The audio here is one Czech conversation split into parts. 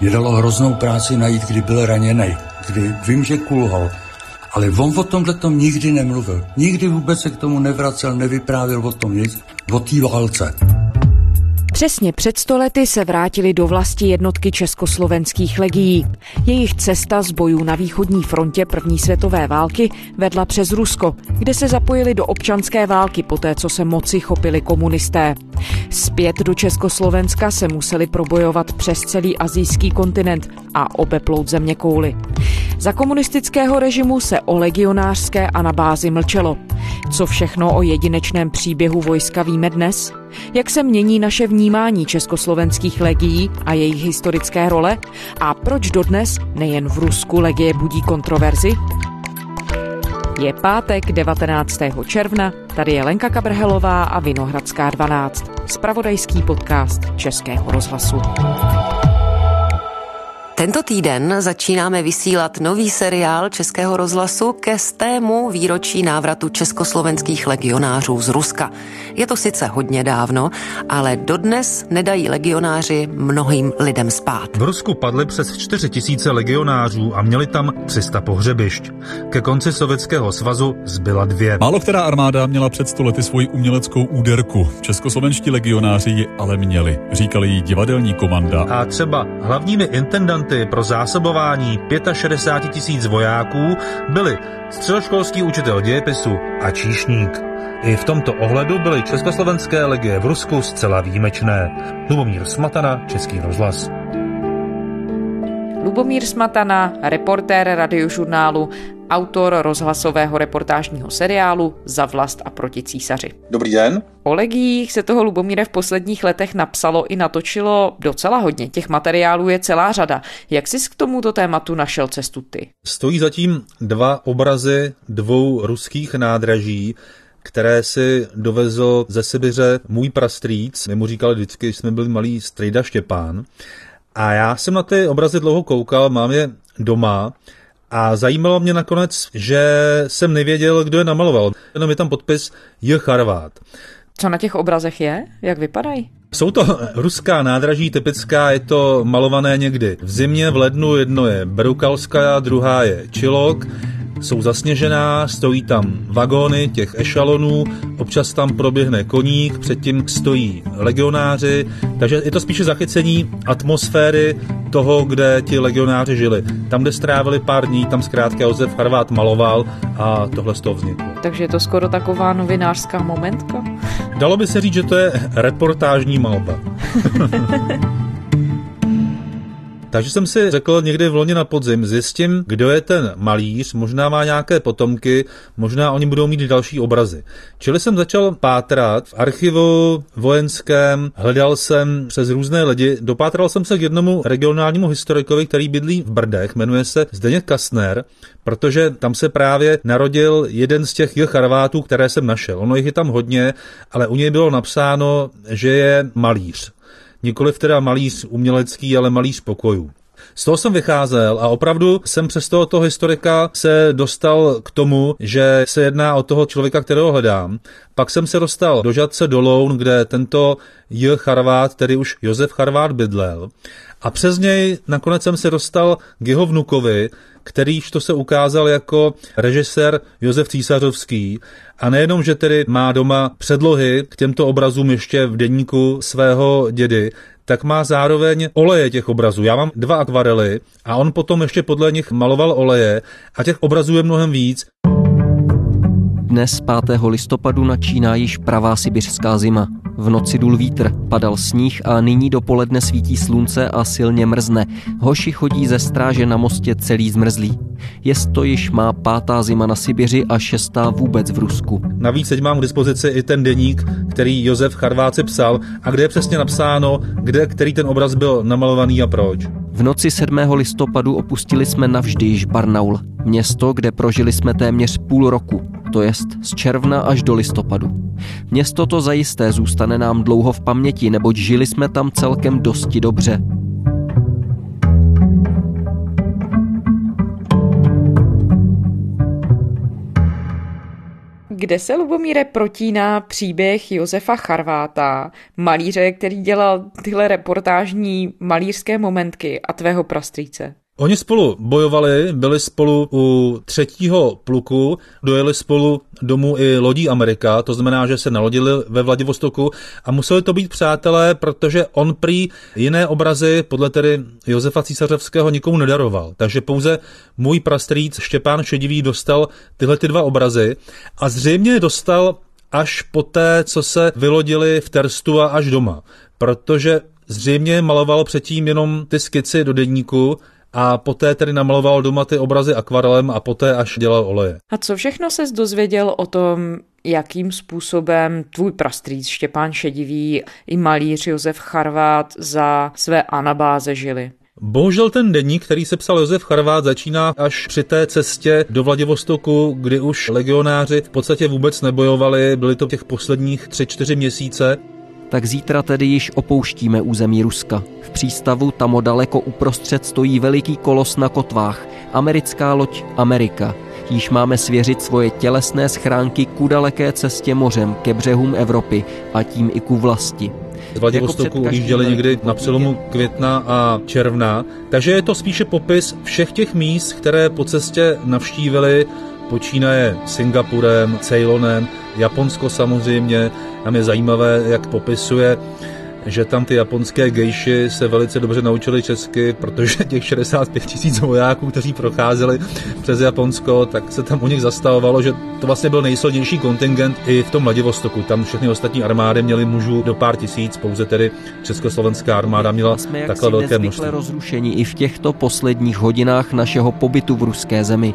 Mě dalo hroznou práci najít, kdy byl raněný, kdy vím, že kulhal, ale on o tomhle tom nikdy nemluvil. Nikdy vůbec se k tomu nevracel, nevyprávěl o tom nic, o té válce. Přesně před stolety se vrátili do vlasti jednotky československých legií. Jejich cesta z bojů na východní frontě první světové války vedla přes Rusko, kde se zapojili do občanské války poté, co se moci chopili komunisté. Zpět do Československa se museli probojovat přes celý azijský kontinent a obeplout země kouly. Za komunistického režimu se o legionářské anabázi mlčelo. Co všechno o jedinečném příběhu vojska víme dnes? Jak se mění naše vnímání československých legií a jejich historické role? A proč dodnes nejen v Rusku legie budí kontroverzi? Je pátek 19. června, tady je Lenka Kabrhelová a Vinohradská 12, spravodajský podcast Českého rozhlasu. Tento týden začínáme vysílat nový seriál Českého rozhlasu ke stému výročí návratu československých legionářů z Ruska. Je to sice hodně dávno, ale dodnes nedají legionáři mnohým lidem spát. V Rusku padly přes 4 tisíce legionářů a měli tam 300 pohřebišť. Ke konci Sovětského svazu zbyla dvě. Málo která armáda měla před stolety svoji uměleckou úderku. Českoslovenští legionáři ji ale měli. Říkali jí divadelní komanda. A třeba hlavními intendanty hodnoty pro zásobování 65 tisíc vojáků byli středoškolský učitel dějepisu a číšník. I v tomto ohledu byly československé legie v Rusku zcela výjimečné. Lubomír Smatana, Český rozhlas. Lubomír Smatana, reportér radiožurnálu, autor rozhlasového reportážního seriálu Za vlast a proti císaři. Dobrý den. O legiích se toho Lubomíre v posledních letech napsalo i natočilo docela hodně. Těch materiálů je celá řada. Jak jsi k tomuto tématu našel cestu ty? Stojí zatím dva obrazy dvou ruských nádraží, které si dovezl ze Sibiře můj prastrýc. My mu říkali vždycky, když jsme byli malí strejda Štěpán. A já jsem na ty obrazy dlouho koukal, mám je doma a zajímalo mě nakonec, že jsem nevěděl, kdo je namaloval. Jenom je tam podpis J. Charvát. Co na těch obrazech je? Jak vypadají? Jsou to ruská nádraží typická, je to malované někdy v zimě, v lednu, jedno je Berukalská, druhá je Čilok jsou zasněžená, stojí tam vagóny těch ešalonů, občas tam proběhne koník, předtím stojí legionáři, takže je to spíše zachycení atmosféry toho, kde ti legionáři žili. Tam, kde strávili pár dní, tam zkrátka Josef Harvát maloval a tohle z toho vzniklo. Takže je to skoro taková novinářská momentka? Dalo by se říct, že to je reportážní malba. Takže jsem si řekl někdy v loni na podzim, zjistím, kdo je ten malíř, možná má nějaké potomky, možná oni budou mít další obrazy. Čili jsem začal pátrat v archivu vojenském, hledal jsem přes různé lidi, dopátral jsem se k jednomu regionálnímu historikovi, který bydlí v Brdech, jmenuje se Zdeněk Kasner, protože tam se právě narodil jeden z těch Charvátů, které jsem našel. Ono jich je tam hodně, ale u něj bylo napsáno, že je malíř nikoliv teda malíř umělecký, ale malíř pokojů. Z toho jsem vycházel a opravdu jsem přes tohoto historika se dostal k tomu, že se jedná o toho člověka, kterého hledám. Pak jsem se dostal do Žadce do Loun, kde tento J. Charvát, tedy už Josef Charvát bydlel. A přes něj nakonec jsem se dostal k jeho vnukovi, kterýž to se ukázal jako režisér Josef Císařovský. A nejenom, že tedy má doma předlohy k těmto obrazům ještě v denníku svého dědy, tak má zároveň oleje těch obrazů. Já mám dva akvarely a on potom ještě podle nich maloval oleje a těch obrazů je mnohem víc. Dnes 5. listopadu načíná již pravá sibiřská zima. V noci dul vítr, padal sníh a nyní dopoledne svítí slunce a silně mrzne. Hoši chodí ze stráže na mostě celý zmrzlý. Jest to již má pátá zima na Sibiři a šestá vůbec v Rusku. Navíc teď mám k dispozici i ten deník, který Josef Charváci psal a kde je přesně napsáno, kde který ten obraz byl namalovaný a proč. V noci 7. listopadu opustili jsme navždy již Barnaul, město, kde prožili jsme téměř půl roku, to jest z června až do listopadu. Město to zajisté zůstane nám dlouho v paměti, neboť žili jsme tam celkem dosti dobře. Kde se Lubomíre protíná příběh Josefa Charváta, malíře, který dělal tyhle reportážní malířské momentky a tvého prastrýce? Oni spolu bojovali, byli spolu u třetího pluku, dojeli spolu domů i lodí Amerika, to znamená, že se nalodili ve Vladivostoku a museli to být přátelé, protože on prý jiné obrazy podle tedy Josefa Císařevského nikomu nedaroval. Takže pouze můj prastrýc Štěpán Šedivý dostal tyhle ty dva obrazy a zřejmě dostal až poté, co se vylodili v Terstu a až doma. Protože zřejmě maloval předtím jenom ty skici do denníku, a poté tedy namaloval doma ty obrazy akvarelem a poté až dělal oleje. A co všechno se dozvěděl o tom, jakým způsobem tvůj prastrýc Štěpán Šedivý i malíř Josef Charvát za své anabáze žili? Bohužel ten denník, který se psal Josef Charvát, začíná až při té cestě do Vladivostoku, kdy už legionáři v podstatě vůbec nebojovali, byly to těch posledních tři, čtyři měsíce tak zítra tedy již opouštíme území Ruska. V přístavu tam daleko uprostřed stojí veliký kolos na kotvách, americká loď Amerika. Již máme svěřit svoje tělesné schránky ku daleké cestě mořem ke břehům Evropy a tím i ku vlasti. Z Vladivostoku odjížděli někdy na přelomu května a června, takže je to spíše popis všech těch míst, které po cestě navštívili počínaje Singapurem, Ceylonem, Japonsko samozřejmě. Tam je zajímavé, jak popisuje že tam ty japonské gejši se velice dobře naučili česky, protože těch 65 tisíc vojáků, kteří procházeli přes Japonsko, tak se tam u nich zastavovalo, že to vlastně byl nejsilnější kontingent i v tom Vladivostoku. Tam všechny ostatní armády měly mužů do pár tisíc, pouze tedy československá armáda měla jsme takhle velké množství. rozrušení i v těchto posledních hodinách našeho pobytu v ruské zemi.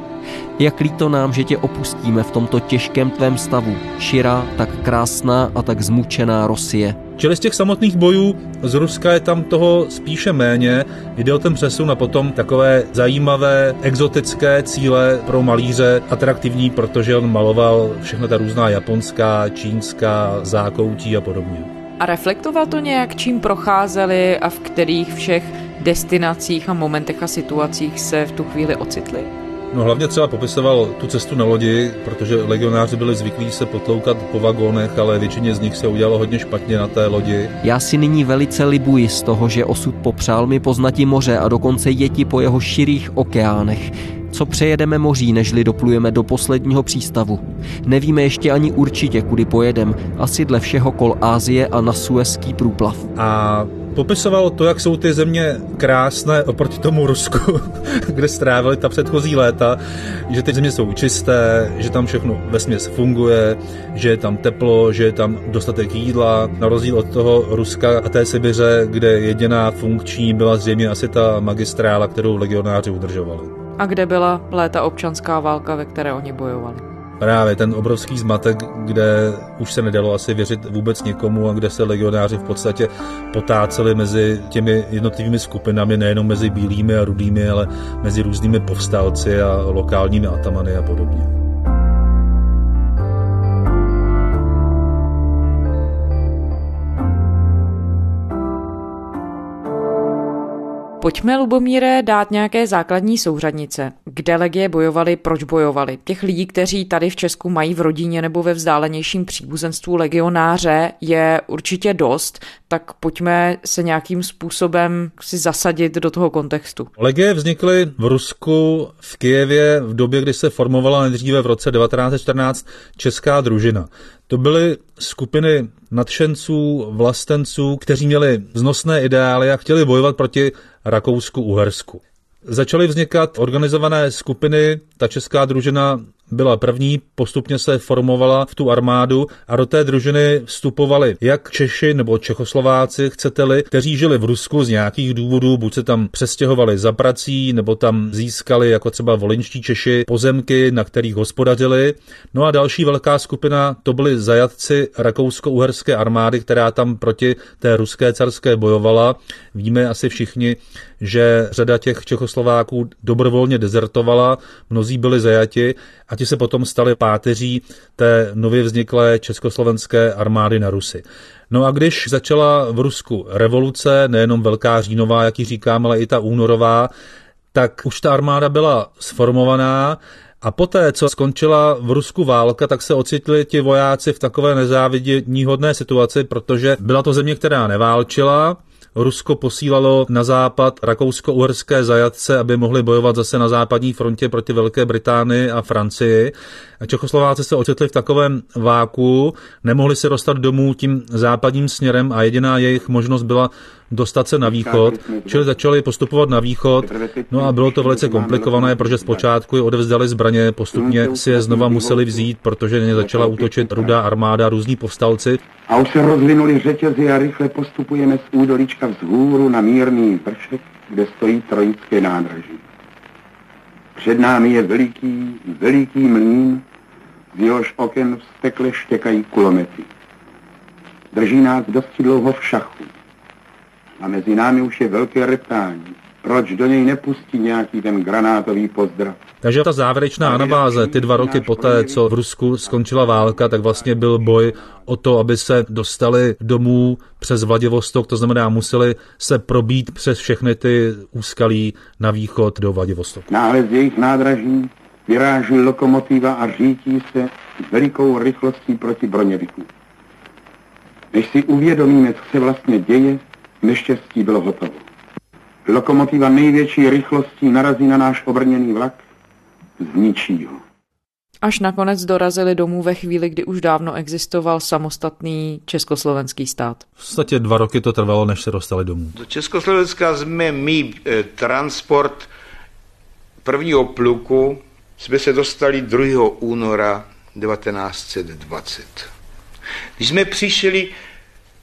Jak líto nám, že tě opustíme v tomto těžkém tvém stavu. Širá, tak krásná a tak zmučená Rosie. Čili z těch samotných bojů z Ruska je tam toho spíše méně. Jde o ten přesun a potom takové zajímavé, exotické cíle pro malíře, atraktivní, protože on maloval všechno ta různá japonská, čínská, zákoutí a podobně. A reflektoval to nějak, čím procházeli a v kterých všech destinacích a momentech a situacích se v tu chvíli ocitli? No hlavně třeba popisoval tu cestu na lodi, protože legionáři byli zvyklí se potloukat po vagónech, ale většině z nich se udělalo hodně špatně na té lodi. Já si nyní velice libuji z toho, že osud popřál mi poznati moře a dokonce jeti po jeho širých okeánech. Co přejedeme moří, nežli doplujeme do posledního přístavu. Nevíme ještě ani určitě, kudy pojedem, asi dle všeho kol Ázie a na Suezký průplav. A popisoval to, jak jsou ty země krásné oproti tomu Rusku, kde strávili ta předchozí léta, že ty země jsou čisté, že tam všechno vesměs funguje, že je tam teplo, že je tam dostatek jídla, na rozdíl od toho Ruska a té Sibiře, kde jediná funkční byla zřejmě asi ta magistrála, kterou legionáři udržovali. A kde byla léta občanská válka, ve které oni bojovali? Právě ten obrovský zmatek, kde už se nedalo asi věřit vůbec někomu a kde se legionáři v podstatě potáceli mezi těmi jednotlivými skupinami, nejenom mezi bílými a rudými, ale mezi různými povstalci a lokálními atamany a podobně. Pojďme, Lubomíre, dát nějaké základní souřadnice. Kde legie bojovali, proč bojovali? Těch lidí, kteří tady v Česku mají v rodině nebo ve vzdálenějším příbuzenstvu legionáře, je určitě dost, tak pojďme se nějakým způsobem si zasadit do toho kontextu. Legie vznikly v Rusku, v Kijevě v době, kdy se formovala nejdříve v roce 1914 česká družina. To byly skupiny nadšenců, vlastenců, kteří měli vznosné ideály a chtěli bojovat proti Rakousku-Uhersku. Začaly vznikat organizované skupiny, ta česká družina byla první, postupně se formovala v tu armádu a do té družiny vstupovali jak Češi nebo Čechoslováci, chcete-li, kteří žili v Rusku z nějakých důvodů, buď se tam přestěhovali za prací, nebo tam získali, jako třeba volinští Češi, pozemky, na kterých hospodařili. No a další velká skupina, to byli zajatci rakousko-uherské armády, která tam proti té ruské carské bojovala. Víme asi všichni, že řada těch Čechoslováků dobrovolně dezertovala, mnozí byli zajati a ti se potom stali páteří té nově vzniklé československé armády na Rusy. No a když začala v Rusku revoluce, nejenom Velká říjnová, jak ji říkám, ale i ta únorová, tak už ta armáda byla sformovaná A poté, co skončila v Rusku válka, tak se ocitli ti vojáci v takové nezáviděníhodné situaci, protože byla to země, která neválčila, Rusko posílalo na západ rakousko-uherské zajatce, aby mohli bojovat zase na západní frontě proti Velké Británii a Francii. Čechoslováci se ocitli v takovém váku, nemohli se dostat domů tím západním směrem a jediná jejich možnost byla dostat se na východ, čili začali postupovat na východ, no a bylo to velice komplikované, protože zpočátku je odevzdali zbraně, postupně si je znova museli vzít, protože ně začala útočit rudá armáda, různí povstalci. A už se rozvinuli řetězy a rychle postupujeme z údolíčka vzhůru na mírný pršek, kde stojí trojické nádraží. Před námi je veliký, veliký mlín, z jehož oken vztekle štěkají kulomety. Drží nás dosti dlouho v šachu. A mezi námi už je velké reptání. Proč do něj nepustí nějaký ten granátový pozdrav? Takže ta závěrečná anabáze, ty dva roky poté, co v Rusku skončila válka, tak vlastně byl boj o to, aby se dostali domů přes Vladivostok, to znamená, museli se probít přes všechny ty úskalí na východ do Vladivostoku. Náhle z jejich nádraží vyráží lokomotiva a řítí se s velikou rychlostí proti Broněviku. Než si uvědomíme, co se vlastně děje, neštěstí bylo hotovo. Lokomotiva největší rychlostí narazí na náš obrněný vlak, zničí ho. Až nakonec dorazili domů ve chvíli, kdy už dávno existoval samostatný československý stát. V podstatě dva roky to trvalo, než se dostali domů. Do Československa jsme my e, transport prvního pluku jsme se dostali 2. února 1920. Když jsme přišli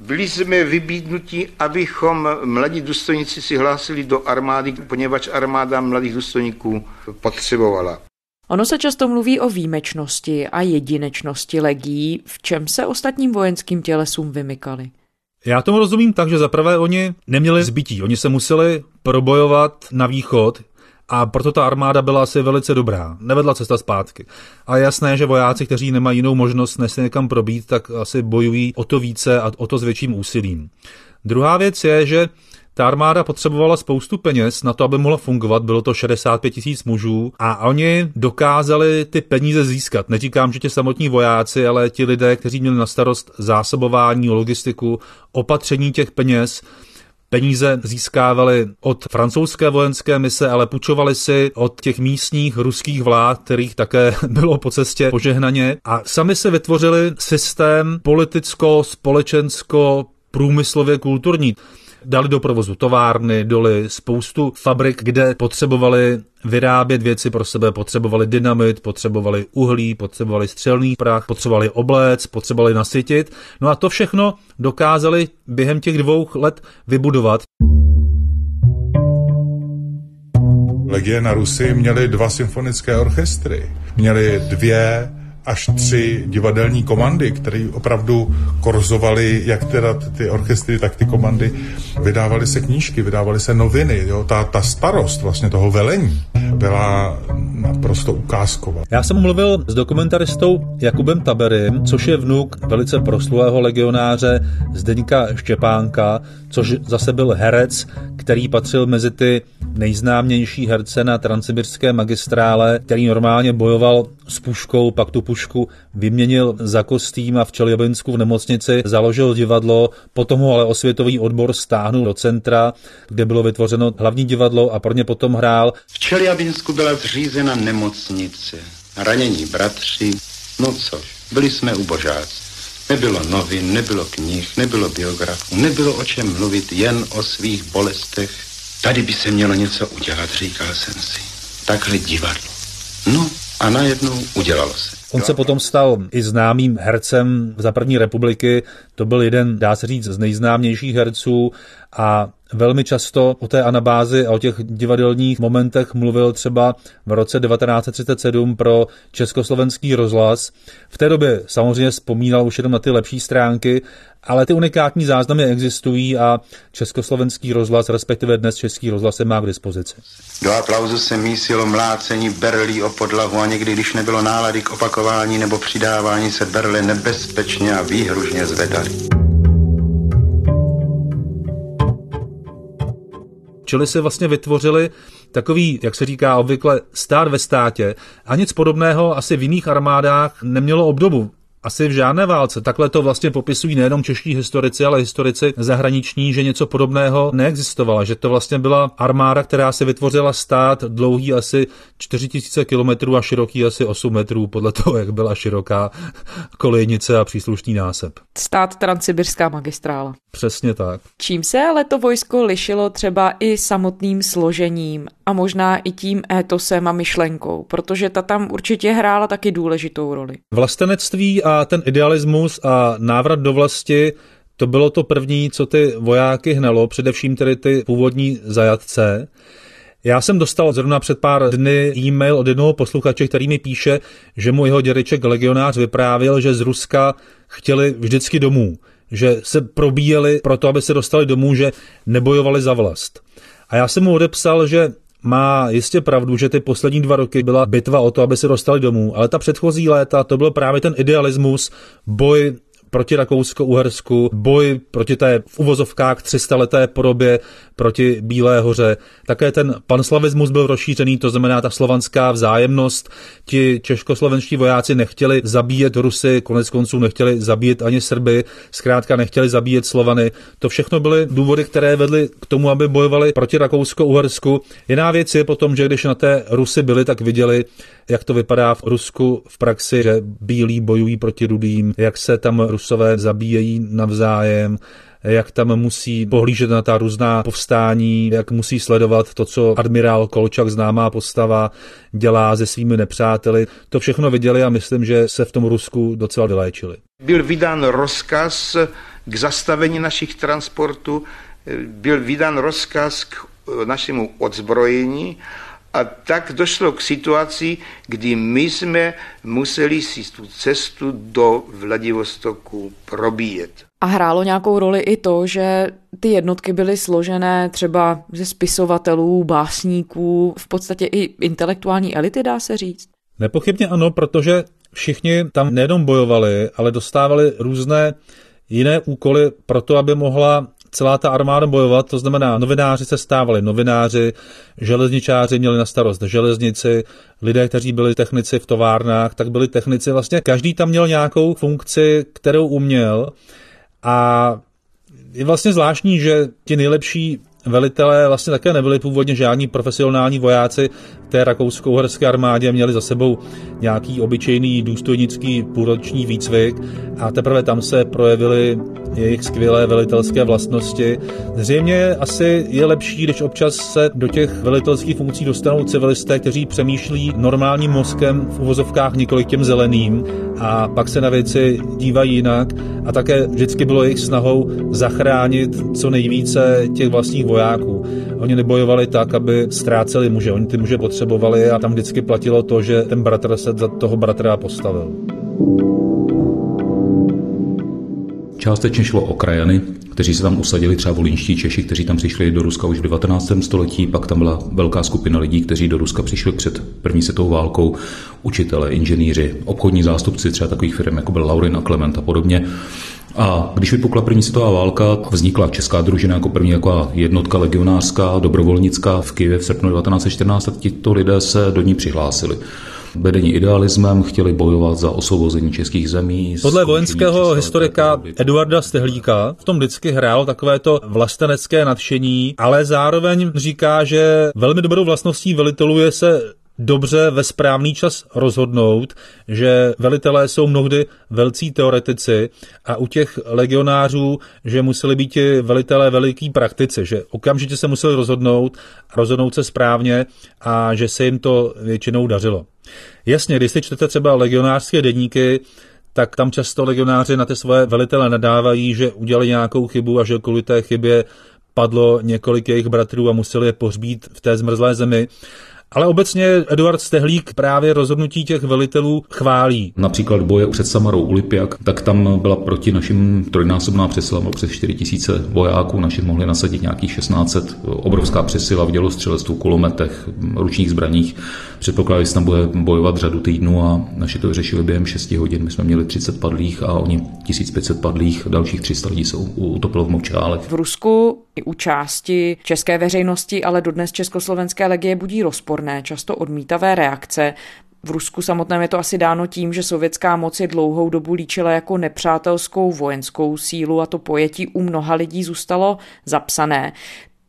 byli jsme vybídnuti, abychom mladí důstojníci si hlásili do armády, poněvadž armáda mladých důstojníků potřebovala. Ono se často mluví o výjimečnosti a jedinečnosti legií, v čem se ostatním vojenským tělesům vymykali. Já tomu rozumím tak, že zaprvé oni neměli zbytí, oni se museli probojovat na východ, a proto ta armáda byla asi velice dobrá. Nevedla cesta zpátky. A jasné, že vojáci, kteří nemají jinou možnost, než se někam probít, tak asi bojují o to více a o to s větším úsilím. Druhá věc je, že ta armáda potřebovala spoustu peněz na to, aby mohla fungovat, bylo to 65 tisíc mužů a oni dokázali ty peníze získat. Neříkám, že ti samotní vojáci, ale ti lidé, kteří měli na starost zásobování, logistiku, opatření těch peněz, Peníze získávali od francouzské vojenské mise, ale půjčovali si od těch místních ruských vlád, kterých také bylo po cestě požehnaně. A sami se vytvořili systém politicko, společensko, průmyslově kulturní dali do provozu továrny, doly, spoustu fabrik, kde potřebovali vyrábět věci pro sebe, potřebovali dynamit, potřebovali uhlí, potřebovali střelný prach, potřebovali obléc, potřebovali nasytit. No a to všechno dokázali během těch dvou let vybudovat. Legie na Rusy měli dva symfonické orchestry, měli dvě až tři divadelní komandy, které opravdu korzovaly jak teda ty orchestry, tak ty komandy. Vydávaly se knížky, vydávaly se noviny. Jo? Ta, ta starost vlastně toho velení byla naprosto ukázková. Já jsem mluvil s dokumentaristou Jakubem Taberym, což je vnuk velice proslulého legionáře Zdeňka Štěpánka, což zase byl herec, který patřil mezi ty nejznámější herce na transsibirské magistrále, který normálně bojoval s puškou, pak tu pušku vyměnil za kostým a v Čeljabinsku v nemocnici založil divadlo, potom ho ale osvětový odbor stáhnul do centra, kde bylo vytvořeno hlavní divadlo a pro ně potom hrál. V Čeljabinsku byla zřízena nemocnice, ranění bratři, no což, byli jsme ubožáci. Nebylo novin, nebylo knih, nebylo biografů, nebylo o čem mluvit, jen o svých bolestech. Tady by se mělo něco udělat, říkal jsem si. Takhle divadlo. No a najednou udělalo se. On se potom stal i známým hercem za první republiky. To byl jeden, dá se říct, z nejznámějších herců a velmi často o té anabázi a o těch divadelních momentech mluvil třeba v roce 1937 pro československý rozhlas. V té době samozřejmě vzpomínal už jenom na ty lepší stránky, ale ty unikátní záznamy existují a československý rozhlas, respektive dnes český rozhlas se má k dispozici. Do aplauzu se mísilo mlácení berlí o podlahu a někdy, když nebylo nálady k opakování nebo přidávání, se berle nebezpečně a výhružně zvedaly. Čili si vlastně vytvořili takový, jak se říká obvykle, stát ve státě. A nic podobného asi v jiných armádách nemělo obdobu asi v žádné válce. Takhle to vlastně popisují nejenom čeští historici, ale historici zahraniční, že něco podobného neexistovalo, že to vlastně byla armáda, která si vytvořila stát dlouhý asi 4000 km a široký asi 8 metrů, podle toho, jak byla široká kolejnice a příslušný násep. Stát Transsibirská magistrála. Přesně tak. Čím se ale to vojsko lišilo třeba i samotným složením a možná i tím étosem a myšlenkou, protože ta tam určitě hrála taky důležitou roli. Vlastenectví a ten idealismus a návrat do vlasti to bylo to první, co ty vojáky hnalo, především tedy ty původní zajatce. Já jsem dostal zrovna před pár dny e-mail od jednoho posluchače, který mi píše, že mu jeho dědeček legionář vyprávěl, že z Ruska chtěli vždycky domů, že se probíjeli proto, aby se dostali domů, že nebojovali za vlast. A já jsem mu odepsal, že má jistě pravdu, že ty poslední dva roky byla bitva o to, aby se dostali domů, ale ta předchozí léta to byl právě ten idealismus, boj proti Rakousko-Uhersku, boj proti té v uvozovkách 300 leté podobě proti Bílé hoře. Také ten panslavismus byl rozšířený, to znamená ta slovanská vzájemnost. Ti českoslovenští vojáci nechtěli zabíjet Rusy, konec konců nechtěli zabíjet ani Srby, zkrátka nechtěli zabíjet Slovany. To všechno byly důvody, které vedly k tomu, aby bojovali proti Rakousko-Uhersku. Jiná věc je potom, že když na té Rusy byli, tak viděli, jak to vypadá v Rusku v praxi, že bílí bojují proti rudým, jak se tam Rusové zabíjejí navzájem, jak tam musí pohlížet na ta různá povstání, jak musí sledovat to, co admirál Kolčak, známá postava, dělá se svými nepřáteli. To všechno viděli a myslím, že se v tom Rusku docela vyléčili. Byl vydán rozkaz k zastavení našich transportů, byl vydán rozkaz k našemu odzbrojení a tak došlo k situaci, kdy my jsme museli si tu cestu do Vladivostoku probíjet. A hrálo nějakou roli i to, že ty jednotky byly složené třeba ze spisovatelů, básníků, v podstatě i intelektuální elity, dá se říct? Nepochybně ano, protože všichni tam nejenom bojovali, ale dostávali různé jiné úkoly pro to, aby mohla celá ta armáda bojovat, to znamená, novináři se stávali novináři, železničáři měli na starost železnici, lidé, kteří byli technici v továrnách, tak byli technici. Vlastně každý tam měl nějakou funkci, kterou uměl a je vlastně zvláštní, že ti nejlepší velitelé vlastně také nebyli původně žádní profesionální vojáci té rakousko-uherské armádě, měli za sebou nějaký obyčejný důstojnický půlroční výcvik a teprve tam se projevily jejich skvělé velitelské vlastnosti. Zřejmě asi je lepší, když občas se do těch velitelských funkcí dostanou civilisté, kteří přemýšlí normálním mozkem v uvozovkách několik těm zeleným a pak se na věci dívají jinak a také vždycky bylo jejich snahou zachránit co nejvíce těch vlastních vojáků. Oni nebojovali tak, aby ztráceli muže, oni ty muže potřebovali a tam vždycky platilo to, že ten bratr se za toho bratra postavil. Částečně šlo o krajany, kteří se tam usadili, třeba volínští Češi, kteří tam přišli do Ruska už v 19. století, pak tam byla velká skupina lidí, kteří do Ruska přišli před první světovou válkou, učitele, inženýři, obchodní zástupci třeba takových firm, jako byl Laurin a Klement a podobně. A když vypukla první světová válka, vznikla česká družina jako první jako jednotka legionářská, dobrovolnická v Kyjevě v srpnu 1914 a tito lidé se do ní přihlásili vedení idealismem, chtěli bojovat za osvobození českých zemí. Podle vojenského historika Eduarda Stehlíka v tom vždycky hrál takovéto vlastenecké nadšení, ale zároveň říká, že velmi dobrou vlastností velitelů je se dobře ve správný čas rozhodnout, že velitelé jsou mnohdy velcí teoretici a u těch legionářů, že museli být ti velitelé veliký praktici, že okamžitě se museli rozhodnout, rozhodnout se správně a že se jim to většinou dařilo. Jasně, když si čtete třeba legionářské denníky, tak tam často legionáři na ty svoje velitele nadávají, že udělali nějakou chybu a že kvůli té chybě padlo několik jejich bratrů a museli je pohřbít v té zmrzlé zemi. Ale obecně Eduard Stehlík právě rozhodnutí těch velitelů chválí. Například boje před Samarou u Lipjak, tak tam byla proti našim trojnásobná přesila, bylo přes 4 tisíce vojáků, naši mohli nasadit nějakých 1600, obrovská přesila v dělostřelectvu, kulometech, ručních zbraních. Předpokládali, že tam bude bojovat řadu týdnů a naši to vyřešili během 6 hodin. My jsme měli 30 padlých a oni 1500 padlých, dalších 300 lidí jsou utopilo v Mokčálech. V Rusku i u části české veřejnosti, ale dodnes československé legie budí rozporné, často odmítavé reakce. V Rusku samotném je to asi dáno tím, že sovětská moc je dlouhou dobu líčila jako nepřátelskou vojenskou sílu a to pojetí u mnoha lidí zůstalo zapsané.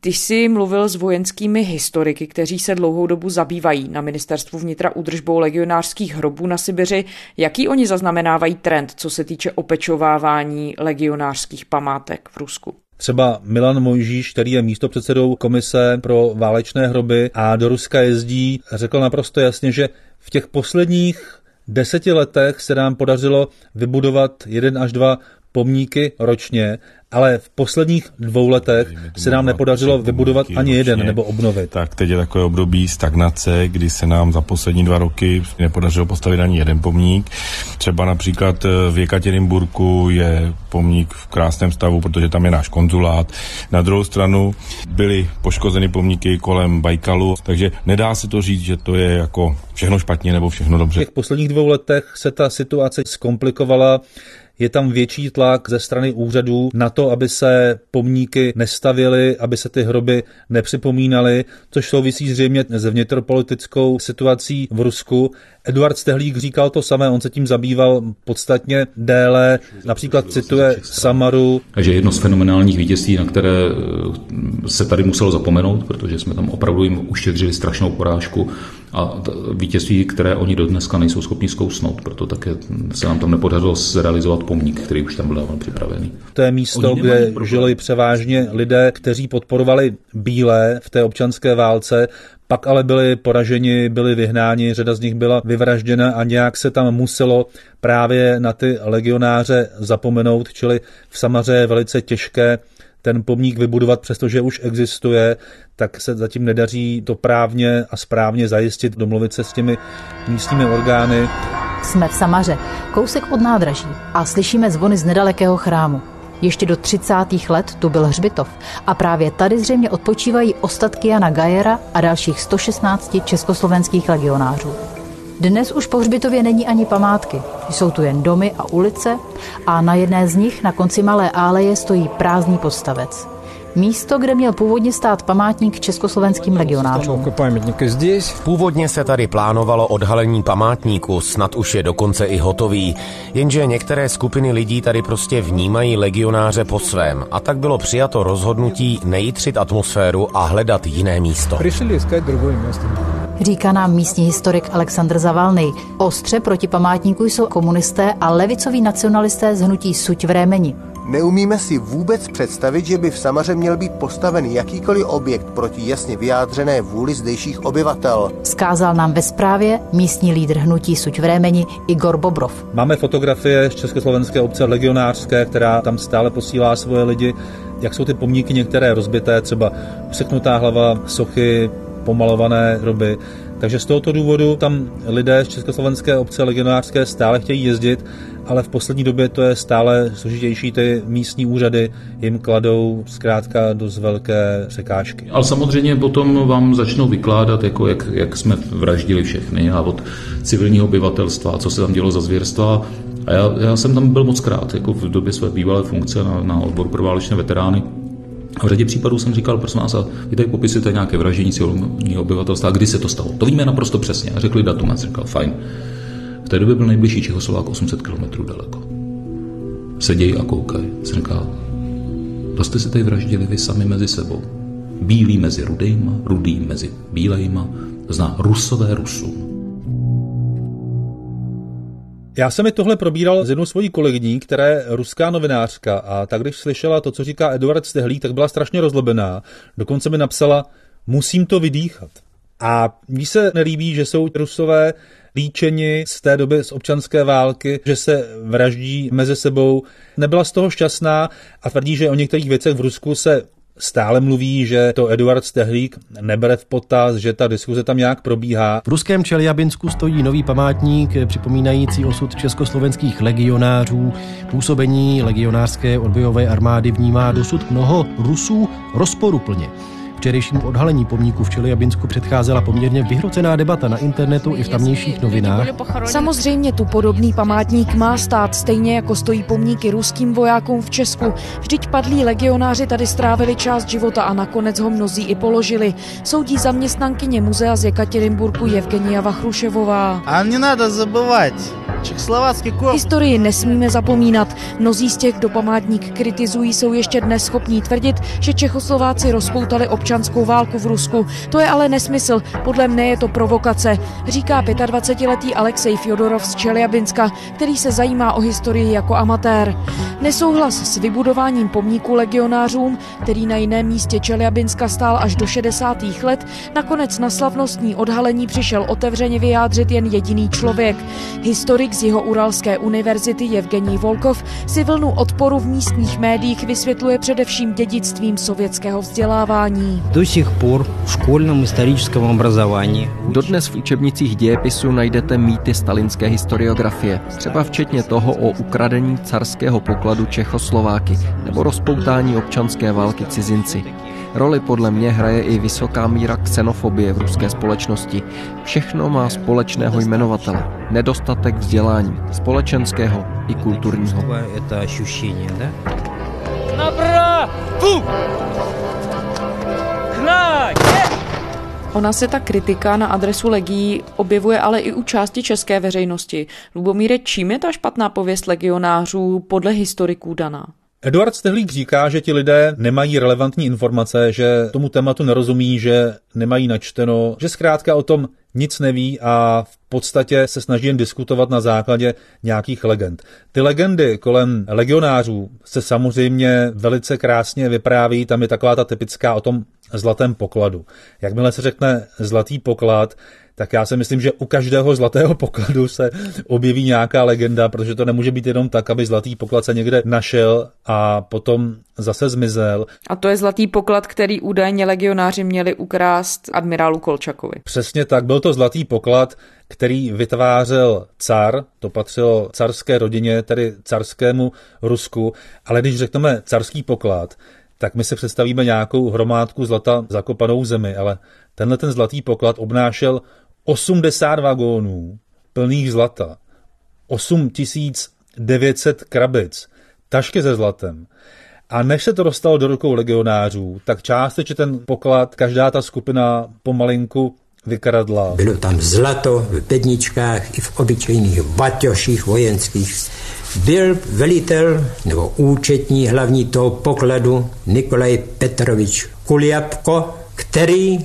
Ty jsi mluvil s vojenskými historiky, kteří se dlouhou dobu zabývají na ministerstvu vnitra údržbou legionářských hrobů na Sibiři. Jaký oni zaznamenávají trend, co se týče opečovávání legionářských památek v Rusku? Třeba Milan Mojžíš, který je místopředsedou komise pro válečné hroby a do Ruska jezdí, řekl naprosto jasně, že v těch posledních deseti letech se nám podařilo vybudovat jeden až dva pomníky ročně ale v posledních dvou letech se nám nepodařilo vybudovat ani jeden nebo obnovit. Tak teď je takové období stagnace, kdy se nám za poslední dva roky nepodařilo postavit ani jeden pomník. Třeba například eh, v Jekaterinburku je pomník v krásném stavu, protože tam je náš konzulát. Na druhou stranu byly poškozeny pomníky kolem Bajkalu, takže nedá se to říct, že to je jako všechno špatně nebo všechno dobře. V těch posledních dvou letech se ta situace zkomplikovala je tam větší tlak ze strany úřadů na to, aby se pomníky nestavily, aby se ty hroby nepřipomínaly, což souvisí zřejmě s vnitropolitickou situací v Rusku. Eduard Stehlík říkal to samé, on se tím zabýval podstatně déle, například cituje Samaru. Takže jedno z fenomenálních vítězství, na které eh, se tady muselo zapomenout, protože jsme tam opravdu jim uštědřili strašnou porážku a vítězství, které oni do dneska nejsou schopni zkousnout, proto také se nám tam nepodařilo zrealizovat pomník, který už tam byl dávno připravený. To je místo, kde žili převážně lidé, kteří podporovali bílé v té občanské válce, pak ale byli poraženi, byli vyhnáni, řada z nich byla vyvražděna a nějak se tam muselo právě na ty legionáře zapomenout, čili v Samaře je velice těžké ten pomník vybudovat, přestože už existuje, tak se zatím nedaří to právně a správně zajistit, domluvit se s těmi místními orgány. Jsme v Samaře, kousek od nádraží a slyšíme zvony z nedalekého chrámu. Ještě do 30. let tu byl hřbitov a právě tady zřejmě odpočívají ostatky Jana Gajera a dalších 116 československých legionářů. Dnes už po hřbitově není ani památky. Jsou tu jen domy a ulice a na jedné z nich na konci malé áleje stojí prázdný podstavec. Místo, kde měl původně stát památník československým legionářům. Původně se tady plánovalo odhalení památníku, snad už je dokonce i hotový. Jenže některé skupiny lidí tady prostě vnímají legionáře po svém a tak bylo přijato rozhodnutí nejitřit atmosféru a hledat jiné místo. Říká nám místní historik Aleksandr Zavalny. Ostře proti památníku jsou komunisté a levicoví nacionalisté z hnutí Suť v Rémeni. Neumíme si vůbec představit, že by v Samaře měl být postaven jakýkoliv objekt proti jasně vyjádřené vůli zdejších obyvatel. Skázal nám ve zprávě místní lídr hnutí Suť v Rémeni Igor Bobrov. Máme fotografie z Československé obce legionářské, která tam stále posílá svoje lidi. Jak jsou ty pomníky některé rozbité, třeba useknutá hlava, sochy, pomalované hroby. Takže z tohoto důvodu tam lidé z Československé obce legionářské stále chtějí jezdit, ale v poslední době to je stále složitější. Ty místní úřady jim kladou zkrátka dost velké překážky. Ale samozřejmě potom vám začnou vykládat, jako jak, jak jsme vraždili všechny a od civilního obyvatelstva, co se tam dělo za zvěrstva. A já, já jsem tam byl moc krát, jako v době své bývalé funkce na, na odbor pro válečné veterány. A v řadě případů jsem říkal, prosím vás, a vy tady popisujete nějaké vraždění civilního obyvatelstva, kdy se to stalo. To víme naprosto přesně. A řekli datum, a jsem říkal, fajn. V té době byl nejbližší Čechoslovák 800 km daleko. Sedějí a koukají. Jsem říkal, to jste si tady vraždili vy sami mezi sebou. Bílý mezi rudýma, rudý mezi bílejma, zná rusové Rusům. Já jsem mi tohle probíral s jednou svojí kolegyní, která je ruská novinářka a tak když slyšela to, co říká Eduard Stehlík, tak byla strašně rozlobená. Dokonce mi napsala, musím to vydýchat. A mně se nelíbí, že jsou rusové líčeni z té doby z občanské války, že se vraždí mezi sebou. Nebyla z toho šťastná a tvrdí, že o některých věcech v Rusku se stále mluví, že to Eduard Stehlík nebere v potaz, že ta diskuze tam nějak probíhá. V ruském Čeljabinsku stojí nový památník připomínající osud československých legionářů. Působení legionářské odbojové armády vnímá dosud mnoho Rusů rozporuplně. Včerejšímu odhalení pomníku v Čelyabinsku předcházela poměrně vyhrocená debata na internetu i v tamnějších novinách. Samozřejmě tu podobný památník má stát, stejně jako stojí pomníky ruským vojákům v Česku. Vždyť padlí legionáři tady strávili část života a nakonec ho mnozí i položili. Soudí zaměstnankyně muzea z Jekaterinburgu Evgenia Vachruševová. A nenada zabývat. Historii nesmíme zapomínat. Mnozí z těch, kdo památník kritizují, jsou ještě dnes schopní tvrdit, že Čechoslováci rozpoutali občanskou válku v Rusku. To je ale nesmysl. Podle mne je to provokace, říká 25-letý Alexej Fjodorov z Čeliabinska, který se zajímá o historii jako amatér. Nesouhlas s vybudováním pomníku legionářům, který na jiném místě Čeliabinska stál až do 60. let, nakonec na slavnostní odhalení přišel otevřeně vyjádřit jen jediný člověk. Historik z jeho Uralské univerzity Evgenij Volkov si vlnu odporu v místních médiích vysvětluje především dědictvím sovětského vzdělávání. Do sих por v školním historickém obrazování. Dodnes v učebnicích dějepisu najdete mýty stalinské historiografie, třeba včetně toho o ukradení carského pokladu Čechoslováky nebo rozpoutání občanské války cizinci. Roli podle mě hraje i vysoká míra xenofobie v ruské společnosti. Všechno má společného jmenovatele. Nedostatek vzdělání, společenského i kulturního. Это ощущение, да? Направо! Ona se ta kritika na adresu legií objevuje ale i u části české veřejnosti. Lubomíre, čím je ta špatná pověst legionářů podle historiků daná? Eduard Stehlík říká, že ti lidé nemají relevantní informace, že tomu tématu nerozumí, že nemají načteno, že zkrátka o tom nic neví a v podstatě se snaží jen diskutovat na základě nějakých legend. Ty legendy kolem legionářů se samozřejmě velice krásně vypráví, tam je taková ta typická o tom zlatém pokladu. Jakmile se řekne zlatý poklad, tak já si myslím, že u každého zlatého pokladu se objeví nějaká legenda, protože to nemůže být jenom tak, aby zlatý poklad se někde našel a potom zase zmizel. A to je zlatý poklad, který údajně legionáři měli ukrást admirálu Kolčakovi. Přesně tak, byl to zlatý poklad, který vytvářel car, to patřilo carské rodině, tedy carskému Rusku, ale když řekneme carský poklad, tak my si představíme nějakou hromádku zlata zakopanou v zemi, ale tenhle ten zlatý poklad obnášel 80 vagónů plných zlata, 8900 krabic, tašky se zlatem. A než se to dostalo do rukou legionářů, tak částečně ten poklad každá ta skupina pomalinku vykradla. Bylo tam zlato v bedničkách i v obyčejných baťoších vojenských. Byl velitel nebo účetní hlavní toho pokladu Nikolaj Petrovič Kuliapko, který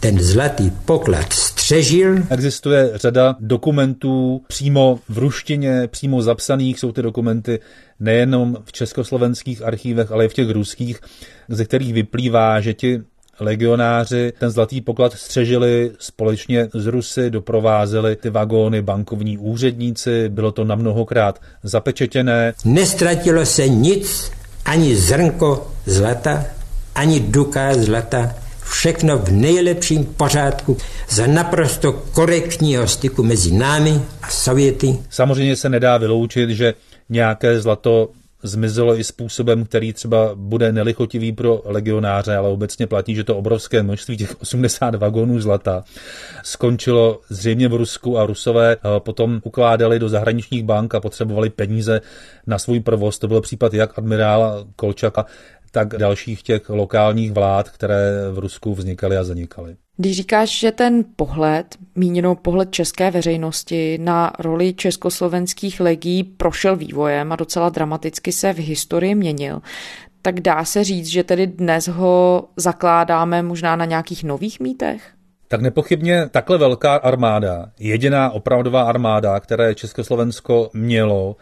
ten zlatý poklad střežil. Existuje řada dokumentů přímo v ruštině, přímo zapsaných, jsou ty dokumenty nejenom v československých archívech, ale i v těch ruských, ze kterých vyplývá, že ti legionáři ten zlatý poklad střežili společně s Rusy, doprovázeli ty vagóny bankovní úředníci, bylo to na mnohokrát zapečetěné. Nestratilo se nic, ani zrnko zlata, ani duka zlata, všechno v nejlepším pořádku za naprosto korektního styku mezi námi a Sověty. Samozřejmě se nedá vyloučit, že nějaké zlato zmizelo i způsobem, který třeba bude nelichotivý pro legionáře, ale obecně platí, že to obrovské množství těch 80 vagónů zlata skončilo zřejmě v Rusku a Rusové potom ukládali do zahraničních bank a potřebovali peníze na svůj provoz. To byl případ jak admirála Kolčaka, tak dalších těch lokálních vlád, které v Rusku vznikaly a zanikaly. Když říkáš, že ten pohled, míněno pohled české veřejnosti na roli československých legí prošel vývojem a docela dramaticky se v historii měnil, tak dá se říct, že tedy dnes ho zakládáme možná na nějakých nových mýtech? Tak nepochybně takhle velká armáda, jediná opravdová armáda, které Československo mělo,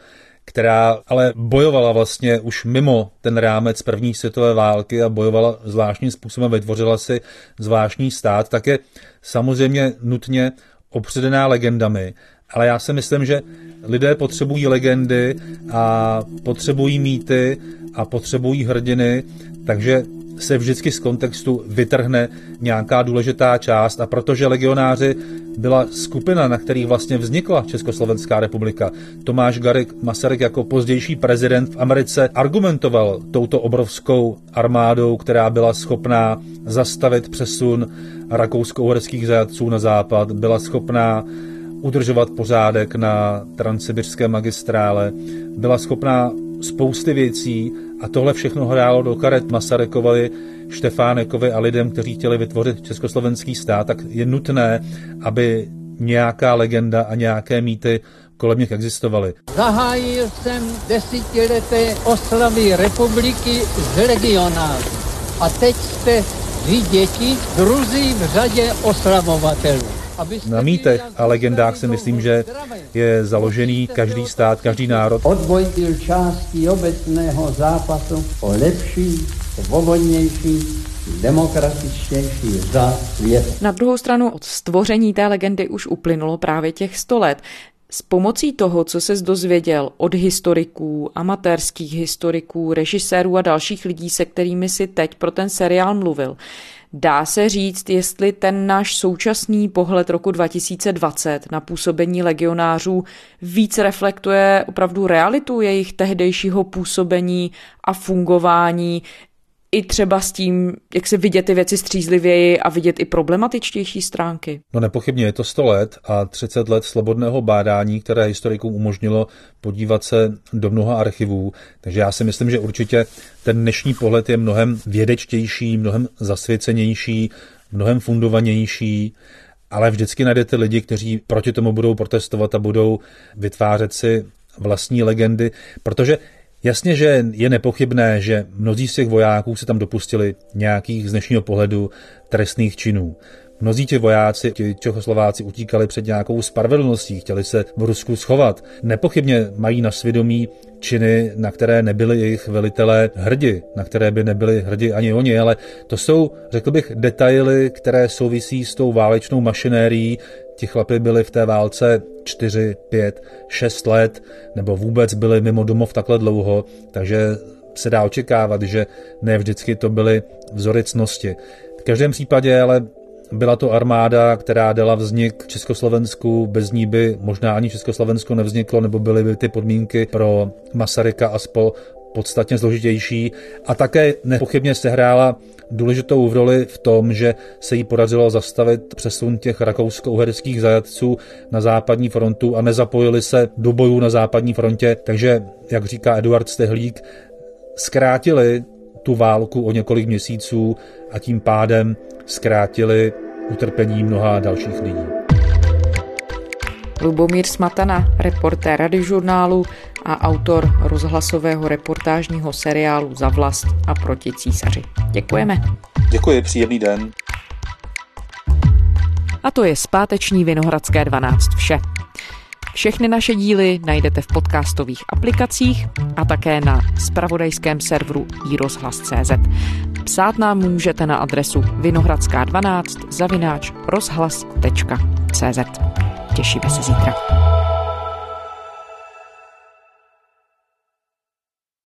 která ale bojovala vlastně už mimo ten rámec první světové války a bojovala zvláštním způsobem, vytvořila si zvláštní stát, tak je samozřejmě nutně opředená legendami. Ale já si myslím, že lidé potřebují legendy a potřebují mýty a potřebují hrdiny takže se vždycky z kontextu vytrhne nějaká důležitá část a protože legionáři byla skupina, na kterých vlastně vznikla Československá republika. Tomáš Garik Masaryk jako pozdější prezident v Americe argumentoval touto obrovskou armádou, která byla schopná zastavit přesun rakousko-uherských zajatců na západ, byla schopná udržovat pořádek na transsibirské magistrále, byla schopná spousty věcí a tohle všechno hrálo do karet Masarykovi, Štefánekovi a lidem, kteří chtěli vytvořit československý stát, tak je nutné, aby nějaká legenda a nějaké mýty kolem nich existovaly. Zahájil jsem desetileté oslavy republiky z legionářů. A teď jste vy děti, druzí v řadě oslavovatelů. Na mýtech a legendách si myslím, že je založený každý stát, každý národ. Odboj byl částí obecného zápasu o lepší, svobodnější, demokratičtější za svět. Na druhou stranu od stvoření té legendy už uplynulo právě těch 100 let. S pomocí toho, co se dozvěděl od historiků, amatérských historiků, režisérů a dalších lidí, se kterými si teď pro ten seriál mluvil, Dá se říct, jestli ten náš současný pohled roku 2020 na působení legionářů víc reflektuje opravdu realitu jejich tehdejšího působení a fungování, i třeba s tím, jak se vidět ty věci střízlivěji a vidět i problematičtější stránky? No nepochybně je to 100 let a 30 let slobodného bádání, které historikům umožnilo podívat se do mnoha archivů. Takže já si myslím, že určitě ten dnešní pohled je mnohem vědečtější, mnohem zasvěcenější, mnohem fundovanější ale vždycky najdete lidi, kteří proti tomu budou protestovat a budou vytvářet si vlastní legendy, protože Jasně, že je nepochybné, že mnozí z těch vojáků se tam dopustili nějakých z dnešního pohledu trestných činů. Mnozí ti vojáci, ti Čechoslováci utíkali před nějakou spravedlností, chtěli se v Rusku schovat. Nepochybně mají na svědomí činy, na které nebyli jejich velitelé hrdi, na které by nebyli hrdi ani oni, ale to jsou, řekl bych, detaily, které souvisí s tou válečnou mašinérií. Ti chlapi byli v té válce 4, 5, 6 let, nebo vůbec byli mimo domov takhle dlouho, takže se dá očekávat, že ne vždycky to byly vzory cnosti. V každém případě ale byla to armáda, která dala vznik Československu, bez ní by možná ani Československo nevzniklo, nebo byly by ty podmínky pro Masaryka a spol podstatně složitější a také nepochybně sehrála důležitou roli v tom, že se jí podařilo zastavit přesun těch rakousko-uherských zajatců na západní frontu a nezapojili se do bojů na západní frontě. Takže, jak říká Eduard Stehlík, zkrátili tu válku o několik měsíců a tím pádem zkrátili utrpení mnoha dalších lidí. Lubomír Smatana, reportér radiožurnálu a autor rozhlasového reportážního seriálu Za vlast a proti císaři. Děkujeme. Děkuji, příjemný den. A to je zpáteční Vinohradské 12 vše. Všechny naše díly najdete v podcastových aplikacích a také na spravodajském serveru iRozhlas.cz. Psát nám můžete na adresu vinohradská12 zavináč rozhlas.cz. Těšíme se zítra.